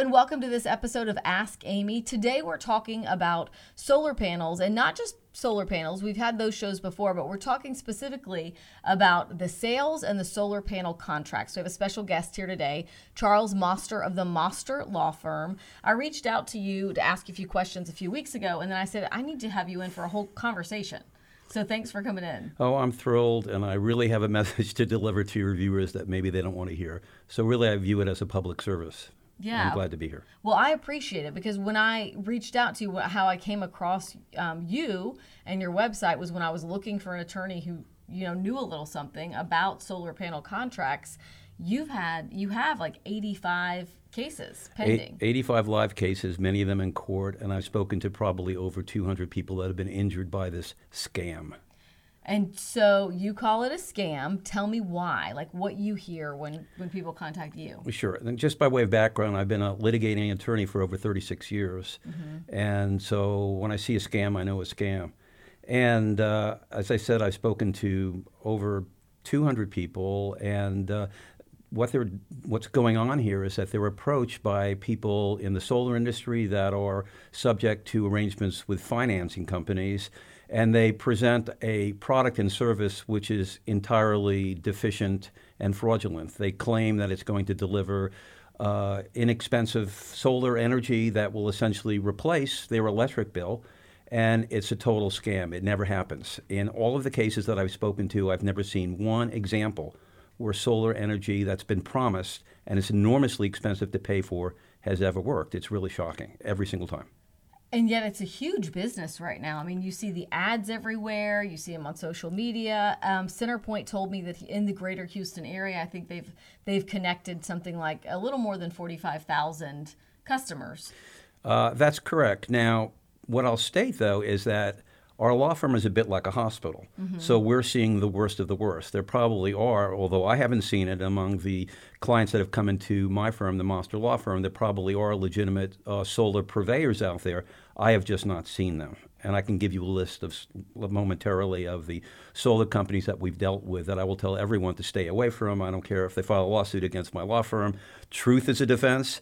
And welcome to this episode of Ask Amy. Today we're talking about solar panels and not just solar panels. We've had those shows before, but we're talking specifically about the sales and the solar panel contracts. We have a special guest here today, Charles Moster of the Moster Law Firm. I reached out to you to ask a few questions a few weeks ago, and then I said, I need to have you in for a whole conversation. So thanks for coming in. Oh, I'm thrilled, and I really have a message to deliver to your viewers that maybe they don't want to hear. So, really, I view it as a public service. Yeah. I'm glad to be here. Well, I appreciate it because when I reached out to you, how I came across um, you and your website was when I was looking for an attorney who you know knew a little something about solar panel contracts. You've had you have like 85 cases pending. 85 live cases, many of them in court, and I've spoken to probably over 200 people that have been injured by this scam. And so you call it a scam. Tell me why, like what you hear when, when people contact you. Sure. And just by way of background, I've been a litigating attorney for over 36 years. Mm-hmm. And so when I see a scam, I know a scam. And uh, as I said, I've spoken to over 200 people, and uh, what they're, what's going on here is that they're approached by people in the solar industry that are subject to arrangements with financing companies and they present a product and service which is entirely deficient and fraudulent. They claim that it's going to deliver uh, inexpensive solar energy that will essentially replace their electric bill, and it's a total scam. It never happens. In all of the cases that I've spoken to, I've never seen one example where solar energy that's been promised and is enormously expensive to pay for has ever worked. It's really shocking every single time. And yet, it's a huge business right now. I mean, you see the ads everywhere. You see them on social media. Um, Centerpoint told me that in the Greater Houston area, I think they've they've connected something like a little more than forty five thousand customers. Uh, that's correct. Now, what I'll state though is that our law firm is a bit like a hospital. Mm-hmm. So we're seeing the worst of the worst. There probably are, although I haven't seen it among the clients that have come into my firm, the Moster Law Firm, there probably are legitimate uh, solar purveyors out there. I have just not seen them. And I can give you a list of momentarily of the solar companies that we've dealt with that I will tell everyone to stay away from. I don't care if they file a lawsuit against my law firm. Truth is a defense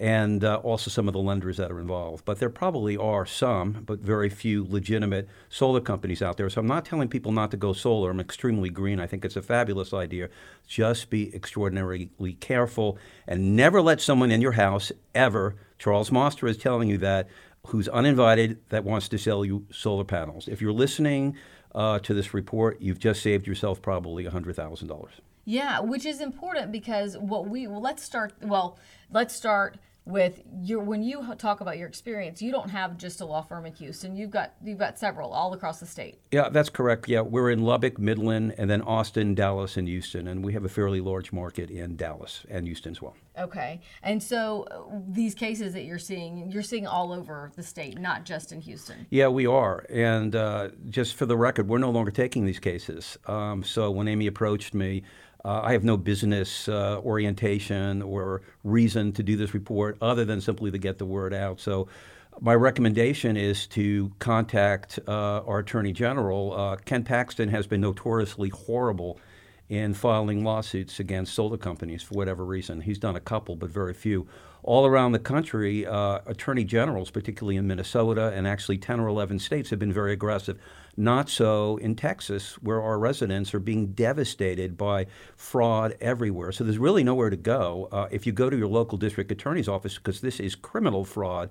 and uh, also some of the lenders that are involved. But there probably are some, but very few legitimate solar companies out there. So I'm not telling people not to go solar. I'm extremely green. I think it's a fabulous idea. Just be extraordinarily careful and never let someone in your house ever, Charles Moster is telling you that, who's uninvited that wants to sell you solar panels. If you're listening uh, to this report, you've just saved yourself probably $100,000. Yeah, which is important because what we well, let's start well, let's start with your when you talk about your experience you don't have just a law firm in houston. You've got you've got several all across the state. Yeah that's correct. Yeah we're in lubbock midland and then austin dallas and houston and we have a fairly large market in dallas and houston as well. Okay. And so uh, these cases that you're seeing you're seeing all over the state not just in houston. Yeah we are. And uh, just for the record we're no longer taking these cases. Um, so when amy approached me uh, I have no business uh, orientation or reason to do this report other than simply to get the word out. So, my recommendation is to contact uh, our Attorney General. Uh, Ken Paxton has been notoriously horrible in filing lawsuits against solar companies for whatever reason. He's done a couple, but very few. All around the country, uh, attorney generals, particularly in Minnesota and actually 10 or 11 states, have been very aggressive. Not so in Texas, where our residents are being devastated by fraud everywhere. So there's really nowhere to go. Uh, if you go to your local district attorney's office, because this is criminal fraud,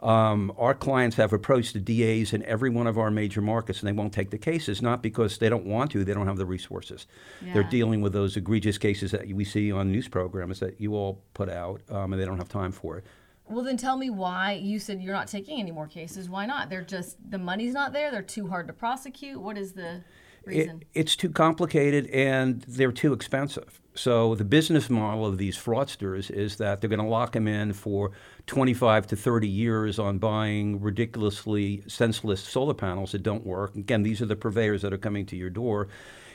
um, our clients have approached the DAs in every one of our major markets and they won't take the cases, not because they don't want to, they don't have the resources. Yeah. They're dealing with those egregious cases that we see on news programs that you all put out um, and they don't have time for it. Well, then tell me why you said you're not taking any more cases. Why not? They're just the money's not there. They're too hard to prosecute. What is the reason? It, it's too complicated and they're too expensive. So the business model of these fraudsters is that they're going to lock them in for 25 to 30 years on buying ridiculously senseless solar panels that don't work. Again, these are the purveyors that are coming to your door.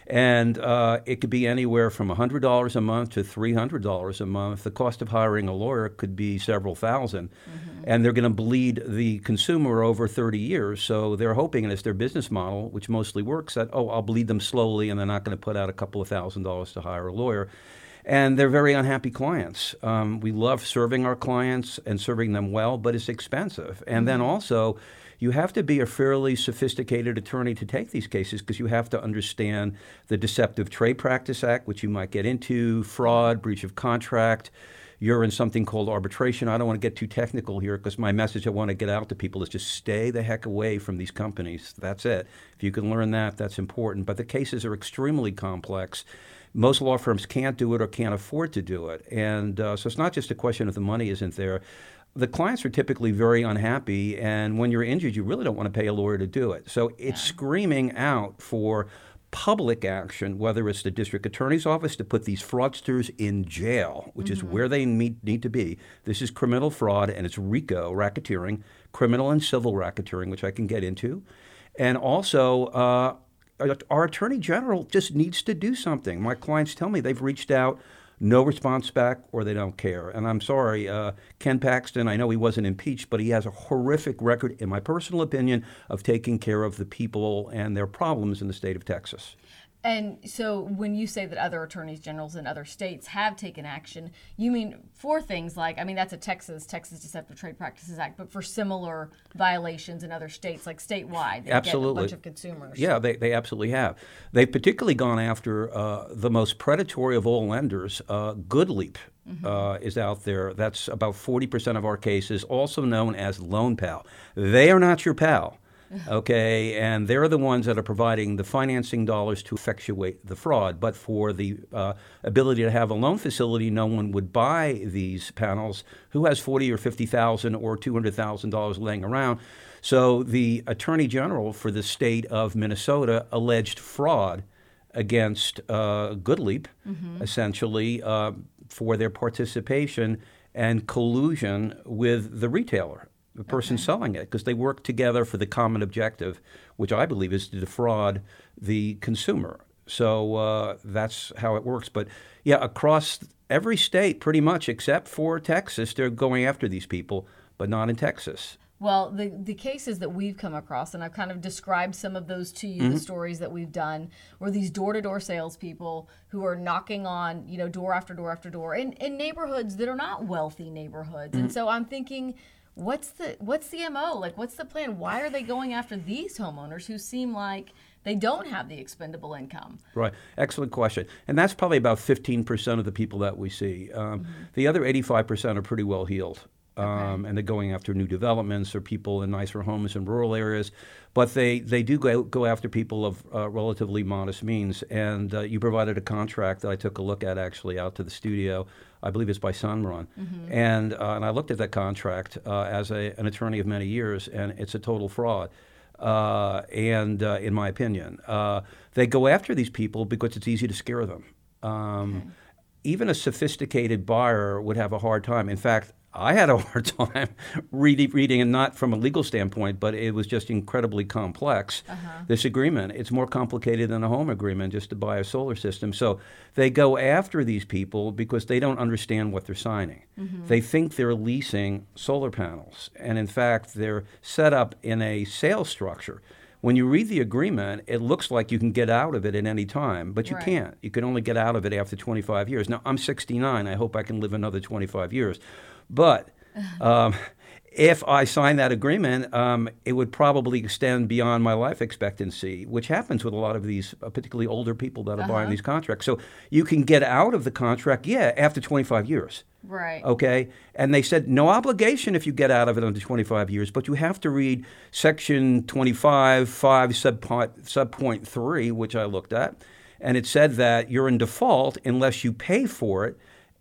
And uh, it could be anywhere from $100 a month to $300 a month. The cost of hiring a lawyer could be several 1000 mm-hmm. And they're going to bleed the consumer over 30 years. So they're hoping, and it's their business model, which mostly works, that, oh, I'll bleed them slowly and they're not going to put out a couple of thousand dollars to hire a lawyer and they're very unhappy clients. Um, we love serving our clients and serving them well, but it's expensive. And mm-hmm. then also, you have to be a fairly sophisticated attorney to take these cases because you have to understand the Deceptive Trade Practice Act, which you might get into, fraud, breach of contract. You're in something called arbitration. I don't want to get too technical here because my message I want to get out to people is just stay the heck away from these companies. That's it. If you can learn that, that's important. But the cases are extremely complex most law firms can't do it or can't afford to do it. And uh, so it's not just a question of the money isn't there the clients are typically very unhappy, and when you're injured, you really don't want to pay a lawyer to do it. So it's screaming out for public action, whether it's the district attorney's office to put these fraudsters in jail, which mm-hmm. is where they need, need to be. This is criminal fraud, and it's RICO, racketeering, criminal and civil racketeering, which I can get into. And also, uh, our attorney general just needs to do something. My clients tell me they've reached out no response back or they don't care. And I'm sorry, uh, Ken Paxton, I know he wasn't impeached, but he has a horrific record, in my personal opinion, of taking care of the people and their problems in the state of Texas. And so when you say that other attorneys generals in other states have taken action, you mean for things like, I mean, that's a Texas, Texas Deceptive Trade Practices Act, but for similar violations in other states, like statewide, they absolutely. get a bunch of consumers. Yeah, they, they absolutely have. They've particularly gone after uh, the most predatory of all lenders, uh, GoodLeap. Mm-hmm. Uh, is out there. That's about 40% of our cases, also known as Loan Pal. They are not your pal. okay, and they're the ones that are providing the financing dollars to effectuate the fraud. But for the uh, ability to have a loan facility, no one would buy these panels. Who has forty or fifty thousand or two hundred thousand dollars laying around? So the attorney general for the state of Minnesota alleged fraud against uh, GoodLeap, mm-hmm. essentially uh, for their participation and collusion with the retailer the person okay. selling it because they work together for the common objective, which I believe is to defraud the consumer. So uh, that's how it works. But yeah, across every state, pretty much except for Texas, they're going after these people, but not in Texas. Well, the, the cases that we've come across, and I've kind of described some of those to you, mm-hmm. the stories that we've done, were these door to door salespeople who are knocking on, you know, door after door after door in, in neighborhoods that are not wealthy neighborhoods. Mm-hmm. And so I'm thinking, what's the what's the mo like what's the plan? Why are they going after these homeowners who seem like they don't have the expendable income? Right. Excellent question. And that's probably about 15% of the people that we see. Um, mm-hmm. the other 85% are pretty well heeled um, okay. and they're going after new developments or people in nicer homes in rural areas. But they, they do go, go after people of uh, relatively modest means. And uh, you provided a contract that I took a look at actually out to the studio. I believe it's by Sunrun. Mm-hmm. And, uh, and I looked at that contract uh, as a, an attorney of many years, and it's a total fraud. Uh, and uh, in my opinion, they go after these people because it's easy to scare them. Um, okay. Even a sophisticated buyer would have a hard time. In fact, I had a hard time reading, reading, and not from a legal standpoint, but it was just incredibly complex. Uh-huh. This agreement, it's more complicated than a home agreement just to buy a solar system. So they go after these people because they don't understand what they're signing. Mm-hmm. They think they're leasing solar panels, and in fact, they're set up in a sales structure. When you read the agreement, it looks like you can get out of it at any time, but you right. can't. You can only get out of it after 25 years. Now, I'm 69. I hope I can live another 25 years. But um, if I sign that agreement, um, it would probably extend beyond my life expectancy, which happens with a lot of these, uh, particularly older people that are uh-huh. buying these contracts. So you can get out of the contract, yeah, after 25 years. Right. Okay. And they said no obligation if you get out of it under 25 years, but you have to read Section 25, 5, subpoint, subpoint 3, which I looked at. And it said that you're in default unless you pay for it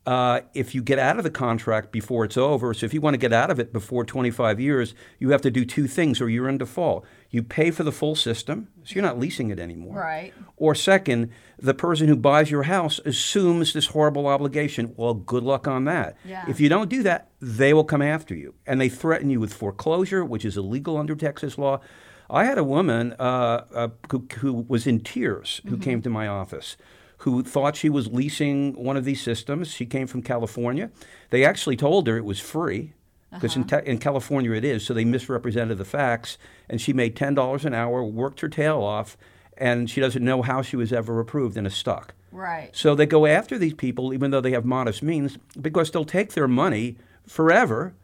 uh, if you get out of the contract before it's over, so if you want to get out of it before 25 years, you have to do two things or you're in default. You pay for the full system, so you're not leasing it anymore. Right. Or second, the person who buys your house assumes this horrible obligation. Well, good luck on that. Yeah. If you don't do that, they will come after you. And they threaten you with foreclosure, which is illegal under Texas law. I had a woman uh, uh, who, who was in tears who came to my office who thought she was leasing one of these systems. She came from California. They actually told her it was free because in, uh-huh. te- in California it is. So they misrepresented the facts, and she made ten dollars an hour, worked her tail off, and she doesn't know how she was ever approved and is stuck. Right. So they go after these people, even though they have modest means, because they'll take their money forever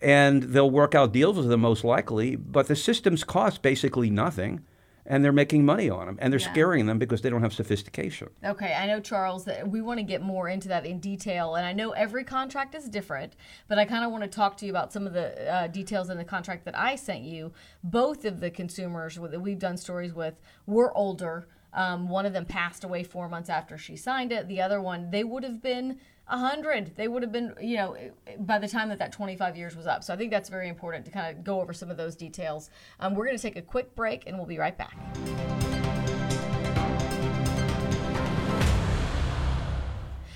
and they'll work out deals with them most likely, but the systems cost basically nothing and they're making money on them and they're Yeah. scaring them because they don't have sophistication. Okay, I know Charles that we want to get more into that in detail, and I know every contract is different, but I kind of want to talk to you about some of the uh, details in the contract that I sent you. Both of the consumers that we've done stories with were older. Um, one of them passed away four months after she signed it. The other one, they would have been a hundred. They would have been, you know, by the time that that 25 years was up. So I think that's very important to kind of go over some of those details. Um, we're going to take a quick break, and we'll be right back.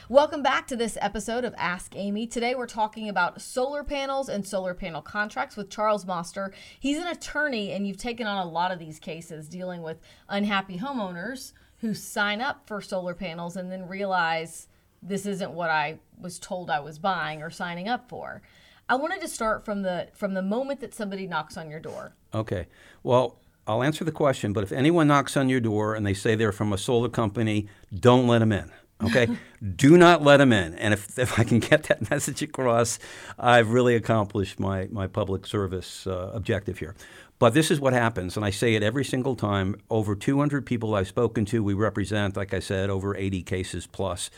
Welcome back to this episode of Ask Amy. Today we're talking about solar panels and solar panel contracts with Charles Moster. He's an attorney, and you've taken on a lot of these cases dealing with unhappy homeowners who sign up for solar panels and then realize this isn't what I was told I was buying or signing up for. I wanted to start from the from the moment that somebody knocks on your door. Okay. Well, I'll answer the question, but if anyone knocks on your door and they say they're from a solar company, don't let them in. Okay? Do not let them in. And if, if I can get that message across, I've really accomplished my, my public service uh, objective here. But this is what happens, and I say it every single time. Over 200 people I've spoken to, we represent, like I said, over 80 cases plus.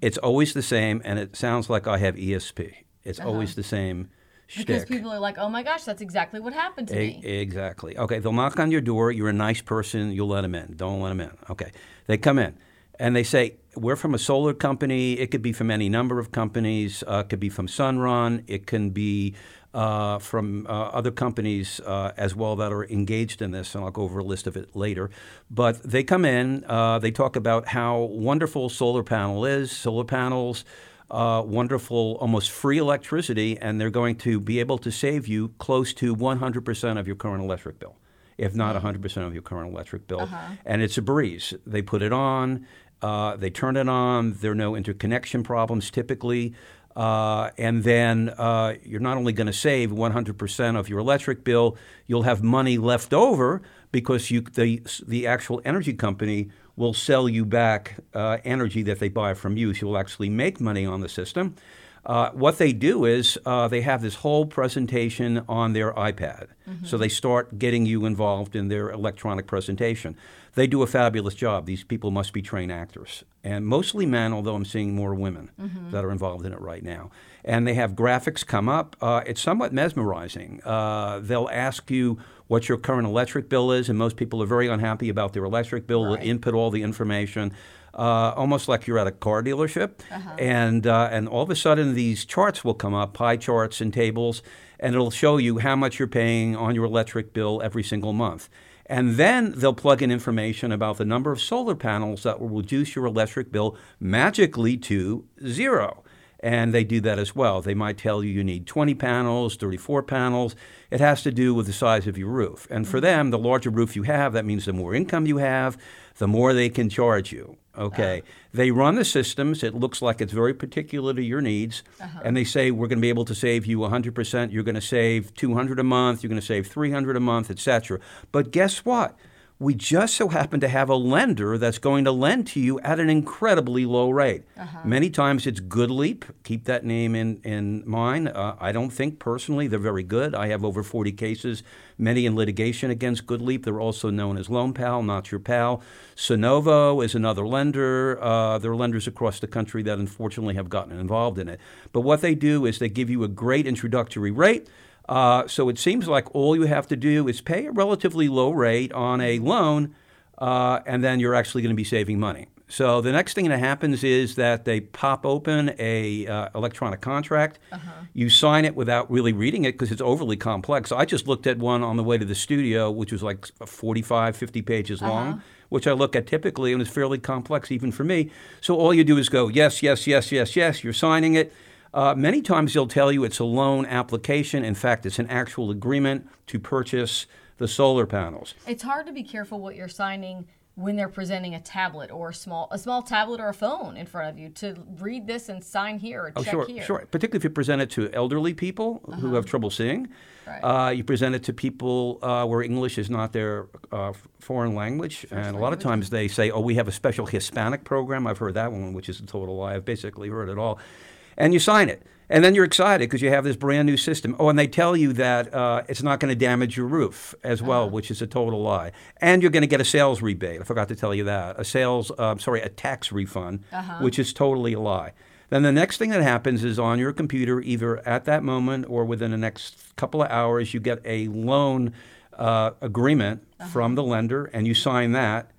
It's always the same, and it sounds like I have ESP. It's always the same Because people are like, "Oh my gosh, that's exactly what happened to E- me." Exactly. Okay, they'll knock on your door. You're a nice person. You'll let them in. Don't let them in. Okay. They come in and they say, We're from a solar company. It could be from any number of companies. Uh, it could be from Sunrun. It can be uh, from uh, other companies uh, as well that are engaged in this. And I'll go over a list of it later. But they come in, uh, they talk about how wonderful solar panel is, solar panels uh, wonderful, almost free electricity, and they're going to be able to save you close to 100% of your current electric bill, if not 100% of your current electric bill. And it's a breeze. They put it on, uh, they turn it on, there are no interconnection problems typically. Uh, and then uh, you're not only going to save 100% of your electric bill, you'll have money left over because you, the, the actual energy company will sell you back uh, energy that they buy from you. So you'll actually make money on the system. Uh, what they do is uh, they have this whole presentation on their iPad. So they start getting you involved in their electronic presentation. They do a fabulous job. These people must be trained actors, and mostly men, although I'm seeing more women that are involved in it right now. And they have graphics come up. Uh, it's somewhat mesmerizing. Uh, they'll ask you what your current electric bill is, and most people are very unhappy about their electric bill. They'll input all the information. Uh, almost like you're at a car dealership, and uh, and all of a sudden these charts will come up, pie charts and tables, and it'll show you how much you're paying on your electric bill every single month. And then they'll plug in information about the number of solar panels that will reduce your electric bill magically to zero. And they do that as well. They might tell you you need 20 panels, 34 panels. It has to do with the size of your roof. And for them, the larger roof you have, that means the more income you have, the more they can charge you. Okay. They run the systems. It looks like it's very particular to your needs. Uh-huh. And they say, we're going to be able to save you 100%. You're going to save 200 a month. You're going to save 300 a month, et cetera. But guess what? We just so happen to have a lender that's going to lend to you at an incredibly low rate. Many times it's GoodLeap. Keep that name in, in mind. Uh, I don't think personally they're very good. I have over 40 cases, many in litigation against GoodLeap. They're also known as Loan Pal, not your pal. Sunnova is another lender. Uh, there are lenders across the country that unfortunately have gotten involved in it. But what they do is they give you a great introductory rate. Uh, so it seems like all you have to do is pay a relatively low rate on a loan, uh, and then you're actually going to be saving money. So the next thing that happens is that they pop open a uh, electronic contract. You sign it without really reading it because it's overly complex. So I just looked at one on the way to the studio, which was like 45, 50 pages long, which I look at typically, and it's fairly complex even for me. So all you do is go yes, yes, yes, yes, yes. You're signing it. Uh, many times they'll tell you it's a loan application. In fact, it's an actual agreement to purchase the solar panels. It's hard to be careful what you're signing when they're presenting a tablet or a small a small tablet or a phone in front of you to read this and sign here or Oh, check sure, here. sure. Particularly if you present it to elderly people who have trouble seeing. Right. Uh, you present it to people uh, where English is not their uh, foreign language, and a lot of times they say, "Oh, we have a special Hispanic program." I've heard that one, which is a total lie. I've basically heard it all, and you sign it, and then you're excited because you have this brand new system. Oh, and they tell you that uh, it's not going to damage your roof as well, which is a total lie, and you're going to get a sales rebate. I forgot to tell you that a sales, uh, sorry, a tax refund, which is totally a lie. Then the next thing that happens is on your computer, either at that moment or within the next couple of hours, you get a loan uh, agreement from the lender, and you sign that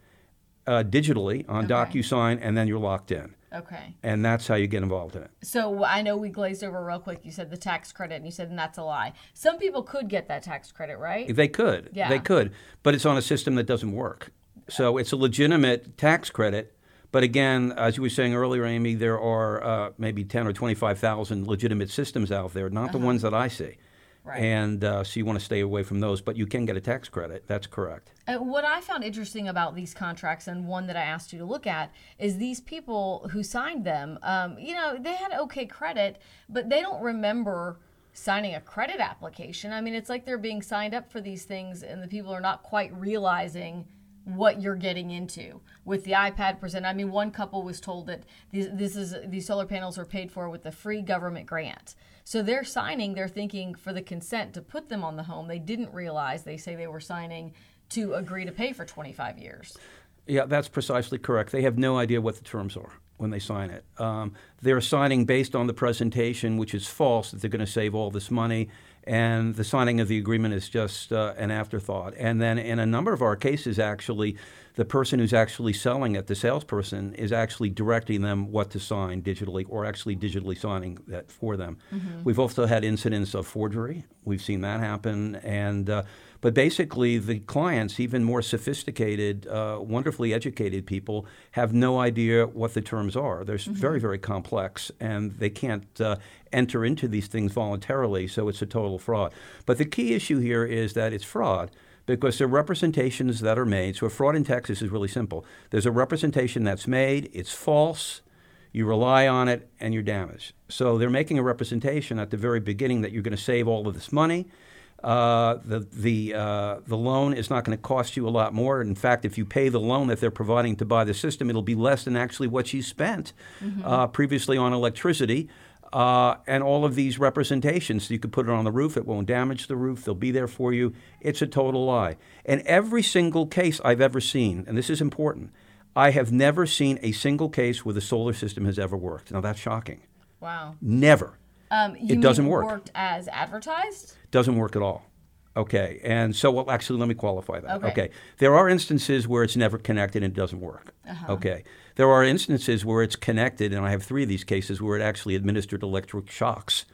uh, digitally on Okay. DocuSign, and then you're locked in. Okay. And that's how you get involved in it. So I know we glazed over real quick. You said the tax credit, and you said and that's a lie. Some people could get that tax credit, right? They could. Yeah. They could. But it's on a system that doesn't work. So it's a legitimate tax credit. But again, as you were saying earlier, Amy, there are uh, maybe 10 or 25,000 legitimate systems out there, not the ones that I see. Right. And uh, so you want to stay away from those. But you can get a tax credit. That's correct. Uh, what I found interesting about these contracts, and one that I asked you to look at, is these people who signed them. Um, you know, they had okay credit, but they don't remember signing a credit application. I mean, it's like they're being signed up for these things, and the people are not quite realizing what you're getting into with the iPad present. I mean, one couple was told that these, this is these solar panels are paid for with a free government grant. So they're signing, they're thinking for the consent to put them on the home. They didn't realize they say they were signing to agree to pay for 25 years. Yeah, that's precisely correct. They have no idea what the terms are when they sign it. Um, they're signing based on the presentation, which is false, that they're going to save all this money, and the signing of the agreement is just uh, an afterthought. And then in a number of our cases, actually, the person who's actually selling it, the salesperson, is actually directing them what to sign digitally or actually digitally signing that for them. We've also had incidents of forgery. We've seen that happen. And uh, but basically, the clients, even more sophisticated, uh, wonderfully educated people, have no idea what the terms are. They're s very, very complex, and they can't uh, enter into these things voluntarily, so it's a total fraud. But the key issue here is that it's fraud because there are representations that are made. So a fraud in Texas is really simple. There's a representation that's made, it's false, you rely on it, and you're damaged. So they're making a representation at the very beginning that you're going to save all of this money. Uh, the the uh, the loan is not going to cost you a lot more. In fact, if you pay the loan that they're providing to buy the system, it'll be less than actually what you spent uh, previously on electricity. Uh, and all of these representations, you could put it on the roof. It won't damage the roof. They'll be there for you. It's a total lie. And every single case I've ever seen, and this is important, I have never seen a single case where the solar system has ever worked. Now that's shocking. Wow. Never. Um, It doesn't work. worked as advertised? Doesn't work at all. Okay. And so, well, actually, let me qualify that. Okay. There are instances where it's never connected and it doesn't work. Okay. There are instances where it's connected, and I have three of these cases where it actually administered electric shocks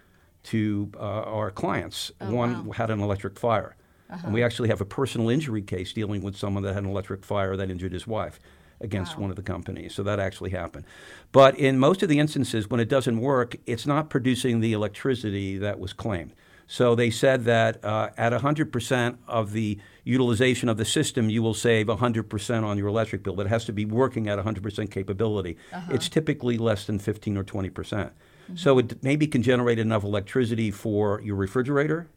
to uh, our clients. One had an electric fire. And we actually have a personal injury case dealing with someone that had an electric fire that injured his wife against one of the companies. So that actually happened. But in most of the instances, when it doesn't work, it's not producing the electricity that was claimed. So they said that uh, at 100% of the utilization of the system, you will save 100% on your electric bill. But it has to be working at 100% capability. It's typically less than 15 or 20%. percent So it maybe can generate enough electricity for your refrigerator,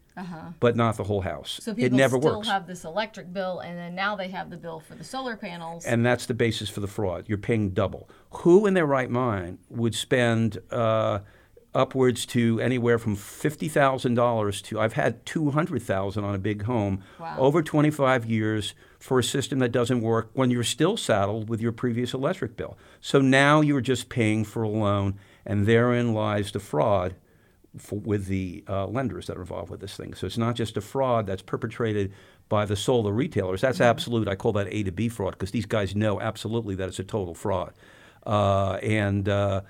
but not the whole house. So it people never still works. have this electric bill, and then now they have the bill for the solar panels. And that's the basis for the fraud. You're paying double. Who in their right mind would spend uh, upwards to anywhere from fifty thousand dollars to I've had two hundred thousand on a big home Wow. over twenty five years for a system that doesn't work when you're still saddled with your previous electric bill. So now you're just paying for a loan, and therein lies the fraud for, with the uh, lenders that are involved with this thing. So it's not just a fraud that's perpetrated by the solar retailers. That's absolute. I call that A to B fraud because these guys know absolutely that it's a total fraud. uh, and uh,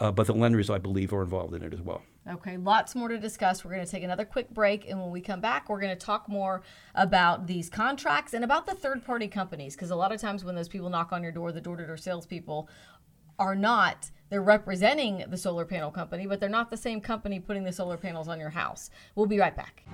uh, but the lenders, I believe, are involved in it as well. Okay, lots more to discuss. We're going to take another quick break, and when we come back, we're going to talk more about these contracts and about the third party companies. Because a lot of times when those people knock on your door, the door to door salespeople are not, they're representing the solar panel company, but they're not the same company putting the solar panels on your house. We'll be right back.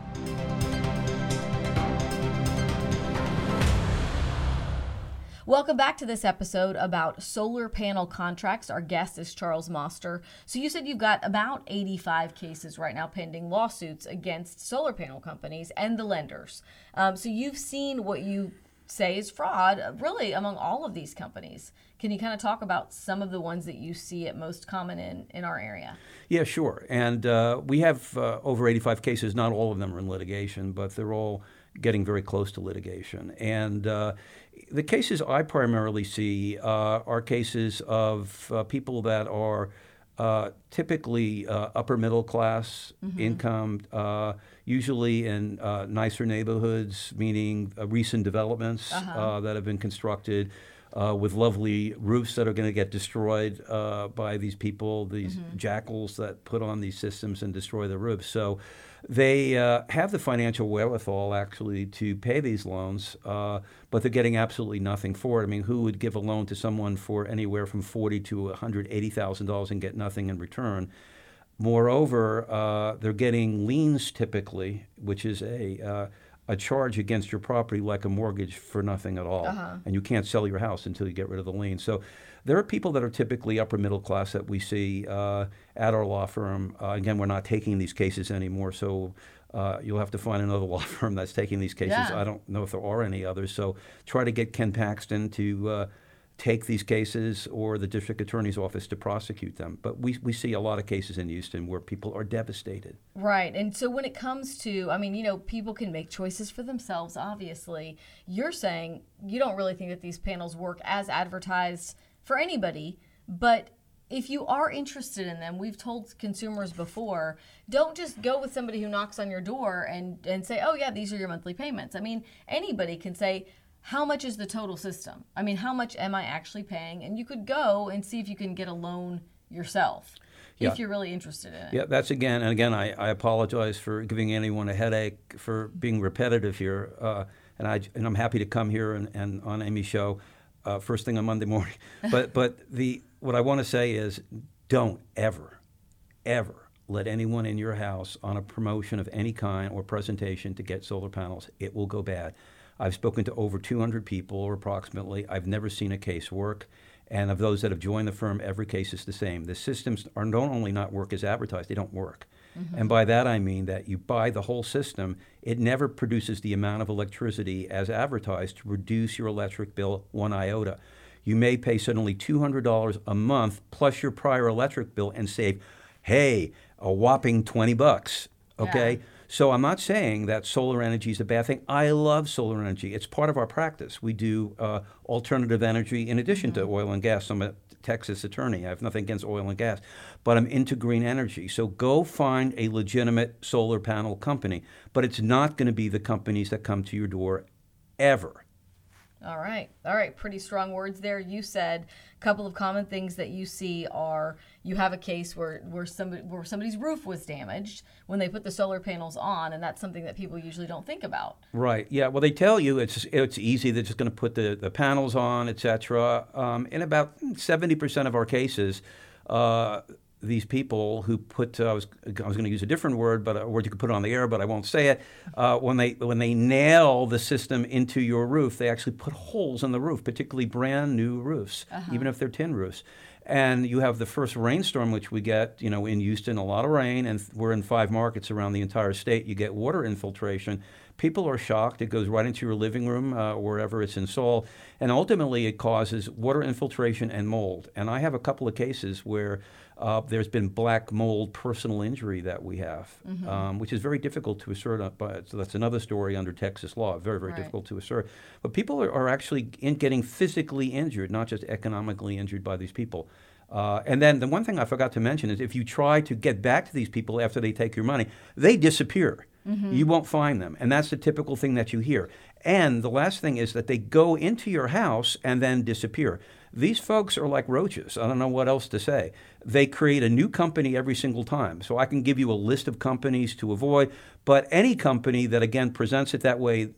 Welcome back to this episode about solar panel contracts. Our guest is Charles Moster. So, you said you've got about 85 cases right now pending lawsuits against solar panel companies and the lenders. Um, so, you've seen what you say is fraud, really, among all of these companies. Can you kind of talk about some of the ones that you see it most common in, in our area? Yeah, sure. And uh, we have uh, over 85 cases. Not all of them are in litigation, but they're all getting very close to litigation. And uh, the cases I primarily see uh, are cases of uh, people that are uh, typically uh, upper middle class mm-hmm. income, uh, usually in uh, nicer neighborhoods, meaning recent developments uh-huh. that have been constructed. with lovely roofs that are going to get destroyed by these people, these mm-hmm. jackals that put on these systems and destroy the roofs. So, they uh, have the financial wherewithal actually to pay these loans, uh, but they're getting absolutely nothing for it. I mean, who would give a loan to someone for anywhere from forty to one hundred eighty thousand dollars and get nothing in return? Moreover, uh, they're getting liens typically, which is a uh, a charge against your property like a mortgage for nothing at all, uh-huh. and you can't sell your house until you get rid of the lien. So there are people that are typically upper middle class that we see uh, at our law firm. Uh, again, we're not taking these cases anymore, so uh, you'll have to find another law firm that's taking these cases. Yeah. I don't know if there are any others. So try to get Ken Paxton to uh, take these cases or the district attorney's office to prosecute them. But we, we see a lot of cases in Houston where people are devastated. Right. And so when it comes to, I mean, you know, people can make choices for themselves, obviously. You're saying you don't really think that these panels work as advertised for anybody, but if you are interested in them, we've told consumers before, don't just go with somebody who knocks on your door and, and say, oh, yeah, these are your monthly payments. I mean, anybody can say, how much is the total system? I mean, how much am I actually paying? And you could go and see if you can get a loan yourself. Yeah. If you're really interested in it. Yeah, that's again, and again, I, I apologize for giving anyone a headache for being repetitive here. Uh, and, I, and I'm happy to come here and, and on Amy's show uh, first thing on Monday morning. But but the what I want to say is, don't ever, ever let anyone in your house on a promotion of any kind or presentation to get solar panels. It will go bad. I've spoken to over 200 people, or approximately. I've never seen a case work. And of those that have joined the firm, every case is the same. The systems are don't only not work as advertised, they don't work. Mm-hmm. And by that I mean that you buy the whole system, it never produces the amount of electricity as advertised to reduce your electric bill one iota. You may pay suddenly $200 a month plus your prior electric bill and save, hey, a whopping 20 bucks. Okay? Yeah. So I'm not saying that solar energy is a bad thing. I love solar energy. It's part of our practice. We do uh, alternative energy in addition mm-hmm. to oil and gas. I'm a Texas attorney. I have nothing against oil and gas, but I'm into green energy. So go find a legitimate solar panel company, but it's not going to be the companies that come to your door ever. All right. All right. Pretty strong words there. You said a couple of common things that you see are you have a case where, where somebody where somebody's roof was damaged when they put the solar panels on, and that's something that people usually don't think about. Right. Yeah. Well, they tell you it's it's easy. They're just going to put the, the panels on, etc. Um, in about seventy percent of our cases, uh, these people who put uh, I was I was going to use a different word, but a word you could put on the air, but I won't say it. Uh, when they when they nail the system into your roof, they actually put holes in the roof, particularly brand new roofs, uh-huh. even if they're tin roofs. And you have the first rainstorm, which we get, you know, in Houston, a lot of rain, and we're in five markets around the entire state. You get water infiltration. People are shocked. It goes right into your living room, uh, wherever it's installed, and ultimately it causes water infiltration and mold. And I have a couple of cases where uh, there's been black mold personal injury that we have, mm-hmm. um, which is very difficult to assert. Uh, but so that's another story under Texas law. Very, very right. difficult to assert. But people are, are actually in getting physically injured, not just economically injured by these people. Uh, and then the one thing I forgot to mention is if you try to get back to these people after they take your money, they disappear. Mm-hmm. You won't find them. And that's the typical thing that you hear. And the last thing is that they go into your house and then disappear. These folks are like roaches. I don't know what else to say. They create a new company every single time. So I can give you a list of companies to avoid, but any company that again presents it that way,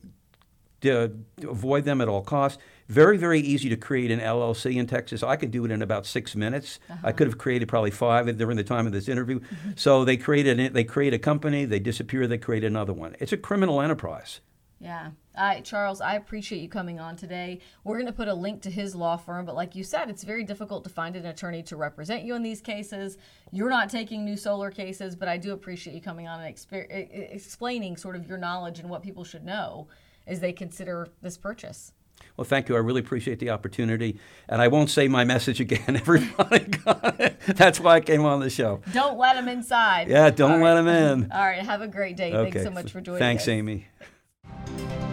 avoid them at all costs. Very, very easy to create an LLC in Texas. I could do it in about six minutes. Uh-huh. I could have created probably five during the time of this interview. Mm-hmm. So they created they create a company, they disappear, they create another one. It's a criminal enterprise. Yeah. I, Charles, I appreciate you coming on today. We're going to put a link to his law firm, but like you said, it's very difficult to find an attorney to represent you in these cases. You're not taking new solar cases, but I do appreciate you coming on and explaining sort of your knowledge and what people should know as they consider this purchase. Well, thank you. I really appreciate the opportunity. And I won't say my message again. Everybody got it. That's why I came on the show. Don't let them inside. Yeah, don't let them in. All right. Have a great day. Okay. Thanks so much for joining Thanks, us. Thanks, Amy.